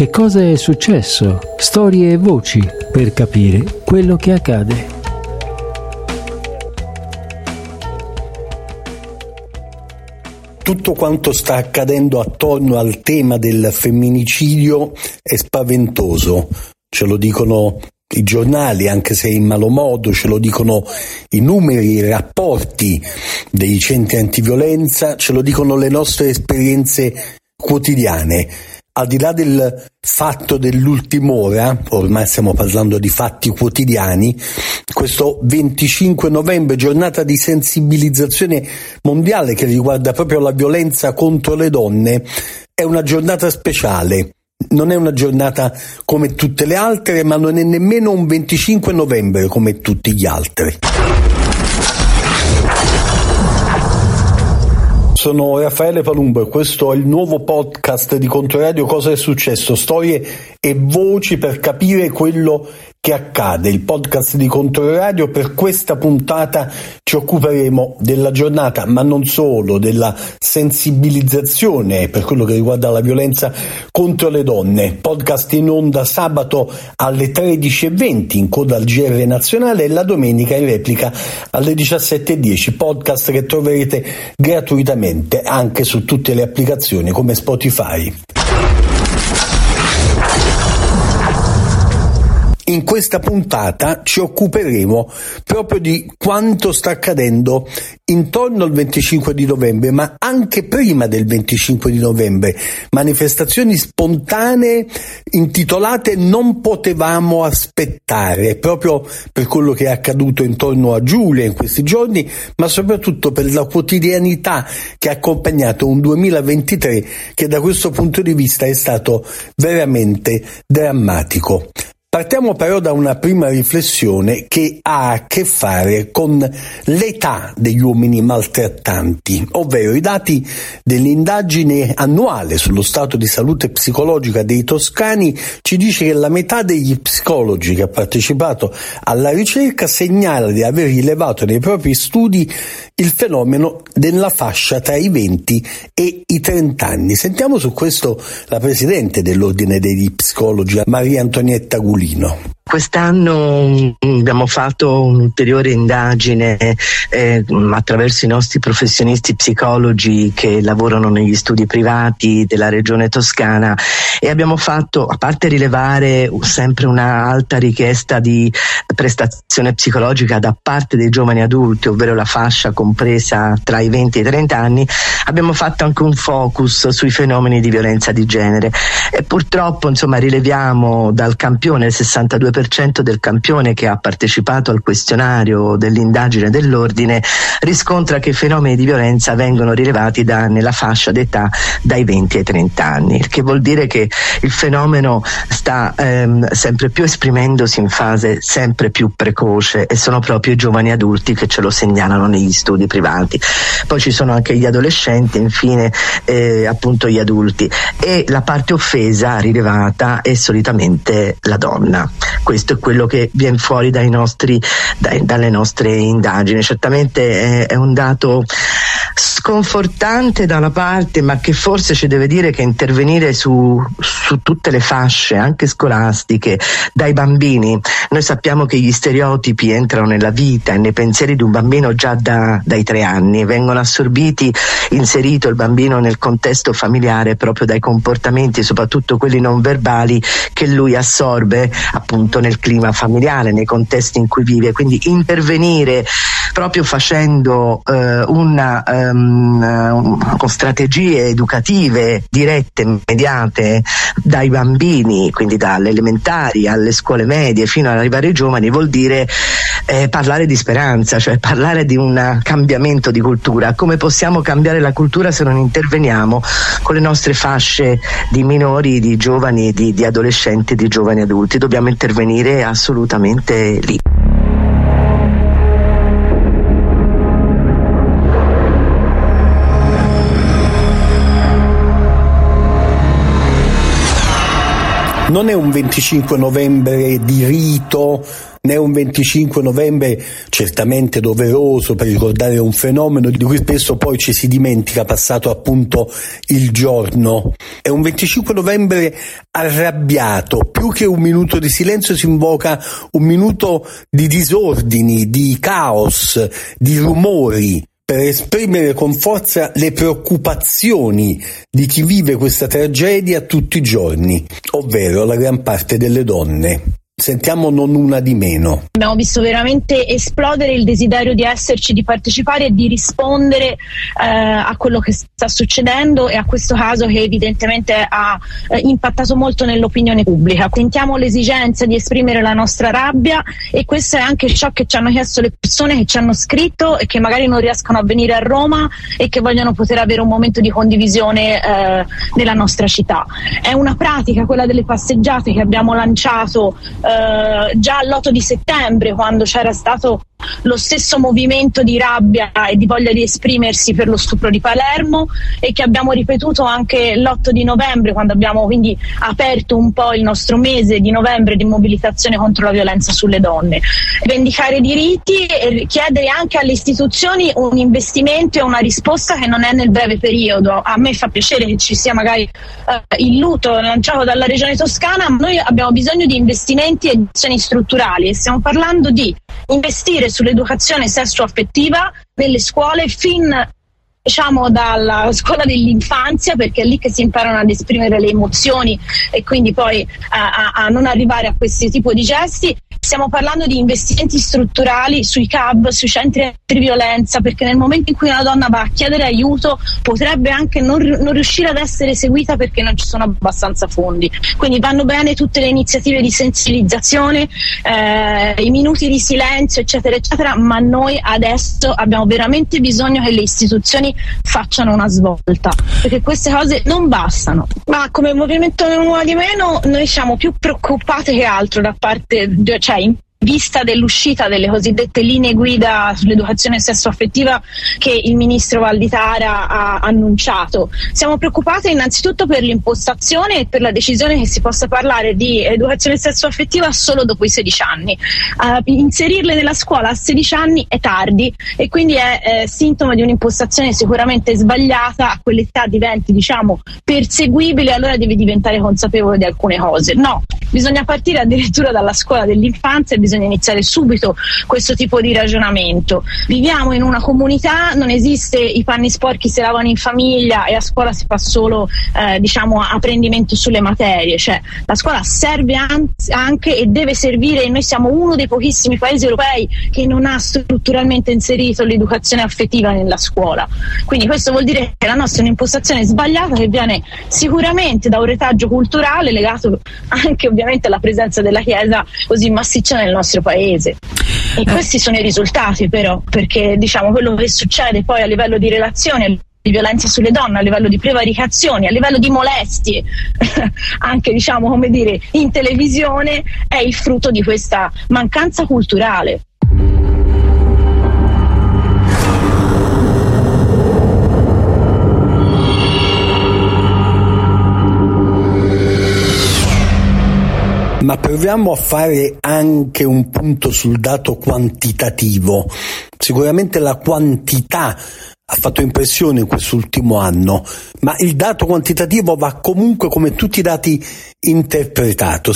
Che cosa è successo? Storie e voci per capire quello che accade. Tutto quanto sta accadendo attorno al tema del femminicidio è spaventoso, ce lo dicono i giornali, anche se in malo modo, ce lo dicono i numeri, i rapporti dei centri antiviolenza, ce lo dicono le nostre esperienze quotidiane al di là del fatto dell'ultima ora, ormai stiamo parlando di fatti quotidiani, questo 25 novembre, giornata di sensibilizzazione mondiale che riguarda proprio la violenza contro le donne, è una giornata speciale. Non è una giornata come tutte le altre, ma non è nemmeno un 25 novembre come tutti gli altri. Sono Raffaele Palumbo e questo è il nuovo podcast di Controradio Cosa è successo? Storie e voci per capire quello che accade. Il podcast di Controradio per questa puntata ci occuperemo della giornata, ma non solo, della sensibilizzazione per quello che riguarda la violenza contro le donne. Podcast in onda sabato alle 13.20 in coda al GR nazionale e la domenica in replica alle 17.10. Podcast che troverete gratuitamente anche su tutte le applicazioni come Spotify. In questa puntata ci occuperemo proprio di quanto sta accadendo intorno al 25 di novembre, ma anche prima del 25 di novembre. Manifestazioni spontanee intitolate Non potevamo aspettare, proprio per quello che è accaduto intorno a Giulia in questi giorni, ma soprattutto per la quotidianità che ha accompagnato un 2023 che da questo punto di vista è stato veramente drammatico. Partiamo però da una prima riflessione che ha a che fare con l'età degli uomini maltrattanti, ovvero i dati dell'indagine annuale sullo stato di salute psicologica dei toscani ci dice che la metà degli psicologi che ha partecipato alla ricerca segnala di aver rilevato nei propri studi il fenomeno della fascia tra i 20 e i 30 anni. Sentiamo su questo la presidente dell'ordine degli psicologi, Maria Antonietta Gulli. masculino. Quest'anno mm, abbiamo fatto un'ulteriore indagine eh, attraverso i nostri professionisti psicologi che lavorano negli studi privati della regione toscana e abbiamo fatto, a parte rilevare sempre una alta richiesta di prestazione psicologica da parte dei giovani adulti, ovvero la fascia compresa tra i 20 e i 30 anni, abbiamo fatto anche un focus sui fenomeni di violenza di genere. E purtroppo insomma rileviamo dal campione il 62% 50% del campione che ha partecipato al questionario dell'indagine dell'ordine riscontra che i fenomeni di violenza vengono rilevati da, nella fascia d'età dai 20 ai 30 anni, il che vuol dire che il fenomeno sta ehm, sempre più esprimendosi in fase sempre più precoce e sono proprio i giovani adulti che ce lo segnalano negli studi privati. Poi ci sono anche gli adolescenti, infine eh, appunto gli adulti e la parte offesa rilevata è solitamente la donna questo è quello che viene fuori dai nostri, dai, dalle nostre indagini. Certamente è, è un dato sconfortante da una parte, ma che forse ci deve dire che intervenire su, su, tutte le fasce, anche scolastiche, dai bambini. Noi sappiamo che gli stereotipi entrano nella vita e nei pensieri di un bambino già da, dai tre anni, vengono assorbiti, inserito il bambino nel contesto familiare proprio dai comportamenti, soprattutto quelli non verbali, che lui assorbe appunto nel clima familiare, nei contesti in cui vive. Quindi intervenire proprio facendo eh, una um, con strategie educative dirette, immediate dai bambini, quindi dalle elementari alle scuole medie fino ad arrivare ai giovani, vuol dire eh, parlare di speranza, cioè parlare di un cambiamento di cultura. Come possiamo cambiare la cultura se non interveniamo con le nostre fasce di minori, di giovani, di, di adolescenti, di giovani adulti? Dobbiamo intervenire assolutamente lì. Non è un 25 novembre di rito né un 25 novembre certamente doveroso per ricordare un fenomeno di cui spesso poi ci si dimentica passato appunto il giorno. È un 25 novembre arrabbiato, più che un minuto di silenzio si invoca un minuto di disordini, di caos, di rumori, per esprimere con forza le preoccupazioni di chi vive questa tragedia tutti i giorni, ovvero la gran parte delle donne. Sentiamo non una di meno. Abbiamo visto veramente esplodere il desiderio di esserci, di partecipare e di rispondere eh, a quello che sta succedendo e a questo caso che evidentemente ha eh, impattato molto nell'opinione pubblica. Sentiamo l'esigenza di esprimere la nostra rabbia e questo è anche ciò che ci hanno chiesto le persone che ci hanno scritto e che magari non riescono a venire a Roma e che vogliono poter avere un momento di condivisione eh, nella nostra città. È una pratica, quella delle passeggiate che abbiamo lanciato eh, eh, già l'8 di settembre quando c'era stato lo stesso movimento di rabbia e di voglia di esprimersi per lo stupro di Palermo e che abbiamo ripetuto anche l'8 di novembre quando abbiamo quindi aperto un po' il nostro mese di novembre di mobilitazione contro la violenza sulle donne. Vendicare diritti e chiedere anche alle istituzioni un investimento e una risposta che non è nel breve periodo. A me fa piacere che ci sia magari eh, il luto lanciato dalla regione toscana, ma noi abbiamo bisogno di investimenti e azioni strutturali e stiamo parlando di investire sull'educazione sessuo-affettiva nelle scuole fin diciamo dalla scuola dell'infanzia perché è lì che si imparano ad esprimere le emozioni e quindi poi a, a, a non arrivare a questo tipo di gesti Stiamo parlando di investimenti strutturali sui CAB, sui centri di violenza, perché nel momento in cui una donna va a chiedere aiuto potrebbe anche non, non riuscire ad essere seguita perché non ci sono abbastanza fondi. Quindi vanno bene tutte le iniziative di sensibilizzazione, eh, i minuti di silenzio, eccetera, eccetera, ma noi adesso abbiamo veramente bisogno che le istituzioni facciano una svolta, perché queste cose non bastano. Ma come movimento Nuova di Meno noi siamo più preoccupati che altro da parte, cioè in vista dell'uscita delle cosiddette linee guida sull'educazione sessuaffettiva che il ministro Valditara ha annunciato. Siamo preoccupati innanzitutto per l'impostazione e per la decisione che si possa parlare di educazione sessuaffettiva solo dopo i 16 anni. Uh, inserirle nella scuola a 16 anni è tardi e quindi è eh, sintomo di un'impostazione sicuramente sbagliata, a quell'età diventi diciamo perseguibile, allora devi diventare consapevole di alcune cose. No, bisogna partire addirittura dalla scuola dell'infanzia e bisogna iniziare subito questo tipo di ragionamento. Viviamo in una comunità, non esiste i panni sporchi si lavano in famiglia e a scuola si fa solo eh, diciamo apprendimento sulle materie, cioè la scuola serve anche e deve servire e noi siamo uno dei pochissimi paesi europei che non ha strutturalmente inserito l'educazione affettiva nella scuola. Quindi questo vuol dire che la nostra è un'impostazione sbagliata che viene sicuramente da un retaggio culturale legato anche ovviamente alla presenza della Chiesa così massiccia nel nostro nostro paese. E eh. questi sono i risultati però, perché diciamo quello che succede poi a livello di relazioni di violenza sulle donne, a livello di prevaricazioni, a livello di molestie, anche diciamo come dire in televisione, è il frutto di questa mancanza culturale. Ma proviamo a fare anche un punto sul dato quantitativo. Sicuramente la quantità ha fatto impressione in quest'ultimo anno, ma il dato quantitativo va comunque come tutti i dati interpretato.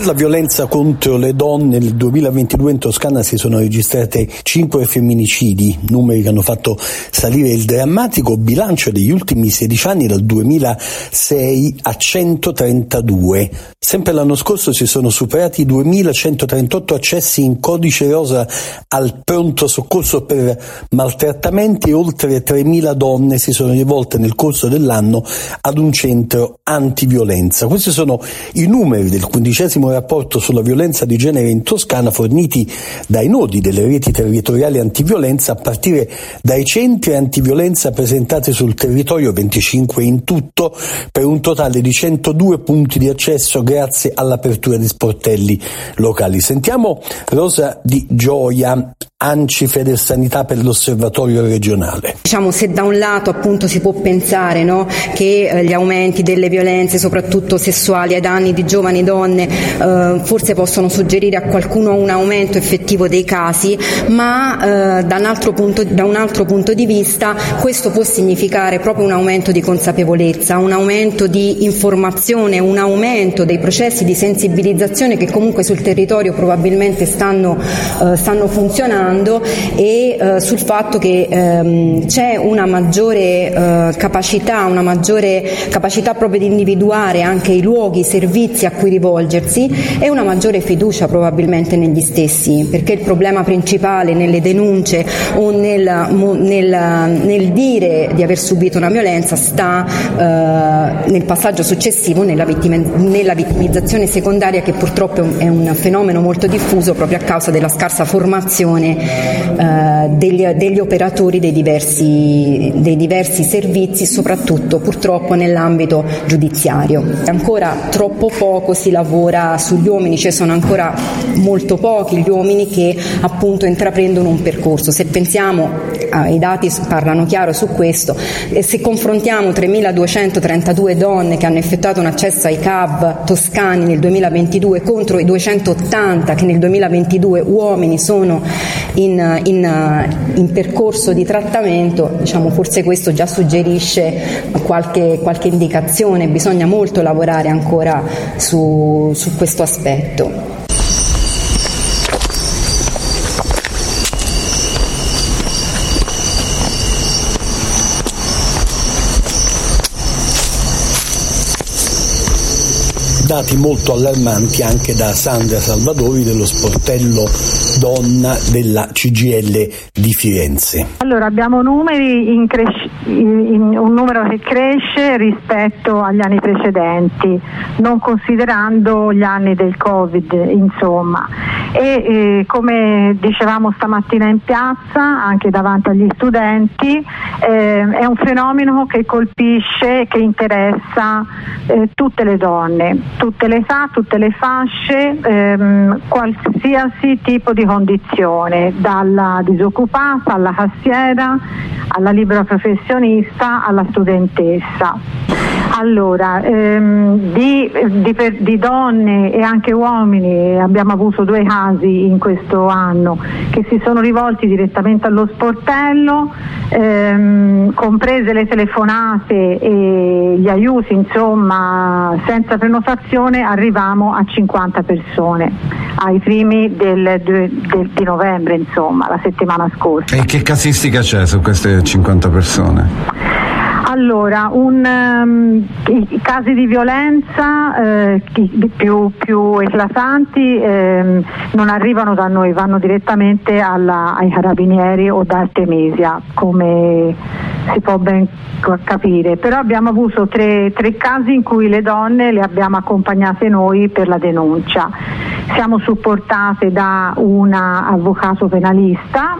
Per la violenza contro le donne nel 2022 in Toscana si sono registrate 5 femminicidi, numeri che hanno fatto salire il drammatico bilancio degli ultimi 16 anni dal 2006 a 132. Sempre l'anno scorso si sono superati 2138 accessi in codice rosa al pronto soccorso per maltrattamenti e oltre 3000 donne si sono rivolte nel corso dell'anno ad un centro antiviolenza. Questi sono i numeri del quindicesimo rapporto sulla violenza di genere in Toscana forniti dai nodi delle reti territoriali antiviolenza a partire dai centri antiviolenza presentati sul territorio 25 in tutto per un totale di 102 punti di accesso grazie all'apertura di sportelli locali. Sentiamo Rosa Di Gioia, ANCI Federsanità per l'osservatorio regionale. Diciamo se da un lato appunto si può pensare no, che eh, gli aumenti delle violenze soprattutto sessuali ai danni di giovani donne eh, forse possono suggerire a qualcuno un aumento effettivo dei casi, ma eh, da, un punto, da un altro punto di vista questo può significare proprio un aumento di consapevolezza, un aumento di informazione, un aumento dei processi di sensibilizzazione che comunque sul territorio probabilmente stanno, eh, stanno funzionando e eh, sul fatto che ehm, c'è una maggiore eh, capacità, una maggiore capacità proprio di individuare anche i luoghi, i servizi a cui rivolgersi e una maggiore fiducia probabilmente negli stessi, perché il problema principale nelle denunce o nel, nel, nel dire di aver subito una violenza sta eh, nel passaggio successivo, nella, vittima, nella vittimizzazione secondaria che purtroppo è un fenomeno molto diffuso proprio a causa della scarsa formazione eh, degli, degli, operatori dei diversi, dei diversi servizi, soprattutto purtroppo nell'ambito giudiziario. Ancora troppo poco si lavora sugli uomini, cioè sono ancora molto pochi gli uomini che appunto intraprendono un percorso. Se pensiamo, eh, i dati parlano chiaro su questo, e se confrontiamo 3.232 donne che hanno effettuato un accesso ai CAV toscani nel 2022 contro i 280 che nel 2022 uomini sono in, in, in percorso di trattamento, diciamo, forse questo già suggerisce qualche, qualche indicazione, bisogna molto lavorare ancora su, su questo aspetto. Dati molto allarmanti anche da Sandra Salvadori dello sportello donna della CGL di Firenze. Allora abbiamo numeri in cres- in un numero che cresce rispetto agli anni precedenti, non considerando gli anni del Covid, insomma. E eh, come dicevamo stamattina in piazza, anche davanti agli studenti, eh, è un fenomeno che colpisce, che interessa eh, tutte le donne tutte le età, tutte le fasce, ehm, qualsiasi tipo di condizione, dalla disoccupata alla cassiera, alla libera professionista, alla studentessa. Allora, ehm, di, di, di, donne e anche uomini abbiamo avuto due casi in questo anno che si sono rivolti direttamente allo sportello, ehm, comprese le telefonate e gli aiuti, insomma, senza prenotazione arriviamo a 50 persone ai primi del, del, di novembre, insomma, la settimana scorsa. E che casistica c'è su queste 50 persone? Allora, un, um, i, casi di violenza eh, più, più, eclatanti eh, non arrivano da noi, vanno direttamente alla, ai carabinieri o da Artemisia, come si può ben capire. Però abbiamo avuto tre, tre casi in cui le donne le abbiamo accompagnate noi per la denuncia. Siamo supportate da un avvocato penalista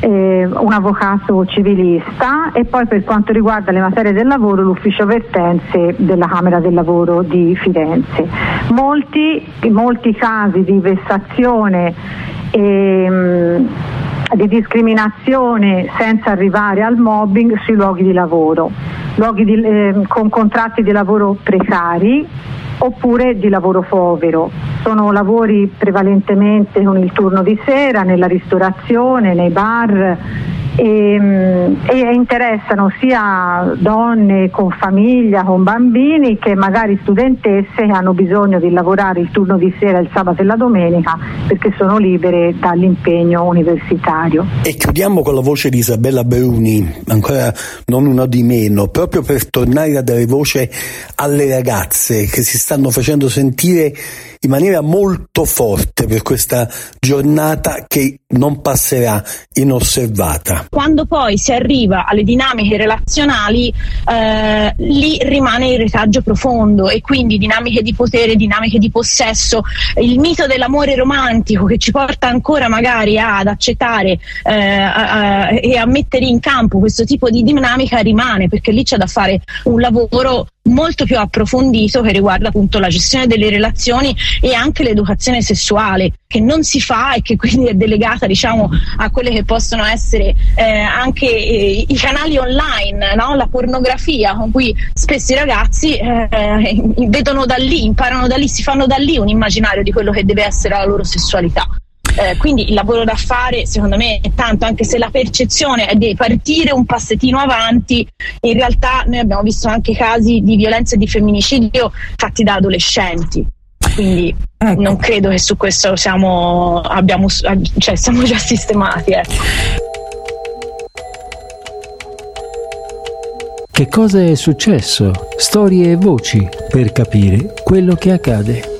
eh, un avvocato civilista e poi per quanto riguarda le materie del lavoro l'ufficio vertenze della Camera del Lavoro di Firenze. Molti, molti casi di vessazione e, mh, di discriminazione senza arrivare al mobbing sui luoghi di lavoro, luoghi di, eh, con contratti di lavoro precari oppure di lavoro povero. Sono lavori prevalentemente con il turno di sera, nella ristorazione, nei bar e, mm, e, interessano sia donne con famiglia, con bambini che magari studentesse che hanno bisogno di lavorare il turno di sera il sabato e la domenica perché sono libere dall'impegno universitario. E chiudiamo con la voce di Isabella Bruni, ancora non una di meno, proprio per tornare a dare voce alle ragazze che si stanno facendo sentire in maniera molto forte per questa giornata che non passerà inosservata. Quando poi si arriva alle dinamiche relazionali, eh, lì rimane il retaggio profondo e quindi dinamiche di potere, dinamiche di possesso, il mito dell'amore romantico che ci porta ancora magari ad accettare eh, a, a, e a mettere in campo questo tipo di dinamica rimane perché lì c'è da fare un lavoro molto più approfondito che riguarda appunto la gestione delle relazioni e anche l'educazione sessuale che non si fa e che quindi è delegata diciamo a quelle che possono essere eh, anche eh, i canali online, no? la pornografia con cui spesso i ragazzi eh, vedono da lì, imparano da lì, si fanno da lì un immaginario di quello che deve essere la loro sessualità. Eh, quindi il lavoro da fare secondo me è tanto, anche se la percezione è di partire un passettino avanti, in realtà noi abbiamo visto anche casi di violenza e di femminicidio fatti da adolescenti. Quindi ecco. non credo che su questo siamo, abbiamo, cioè, siamo già sistemati. Eh. Che cosa è successo? Storie e voci per capire quello che accade.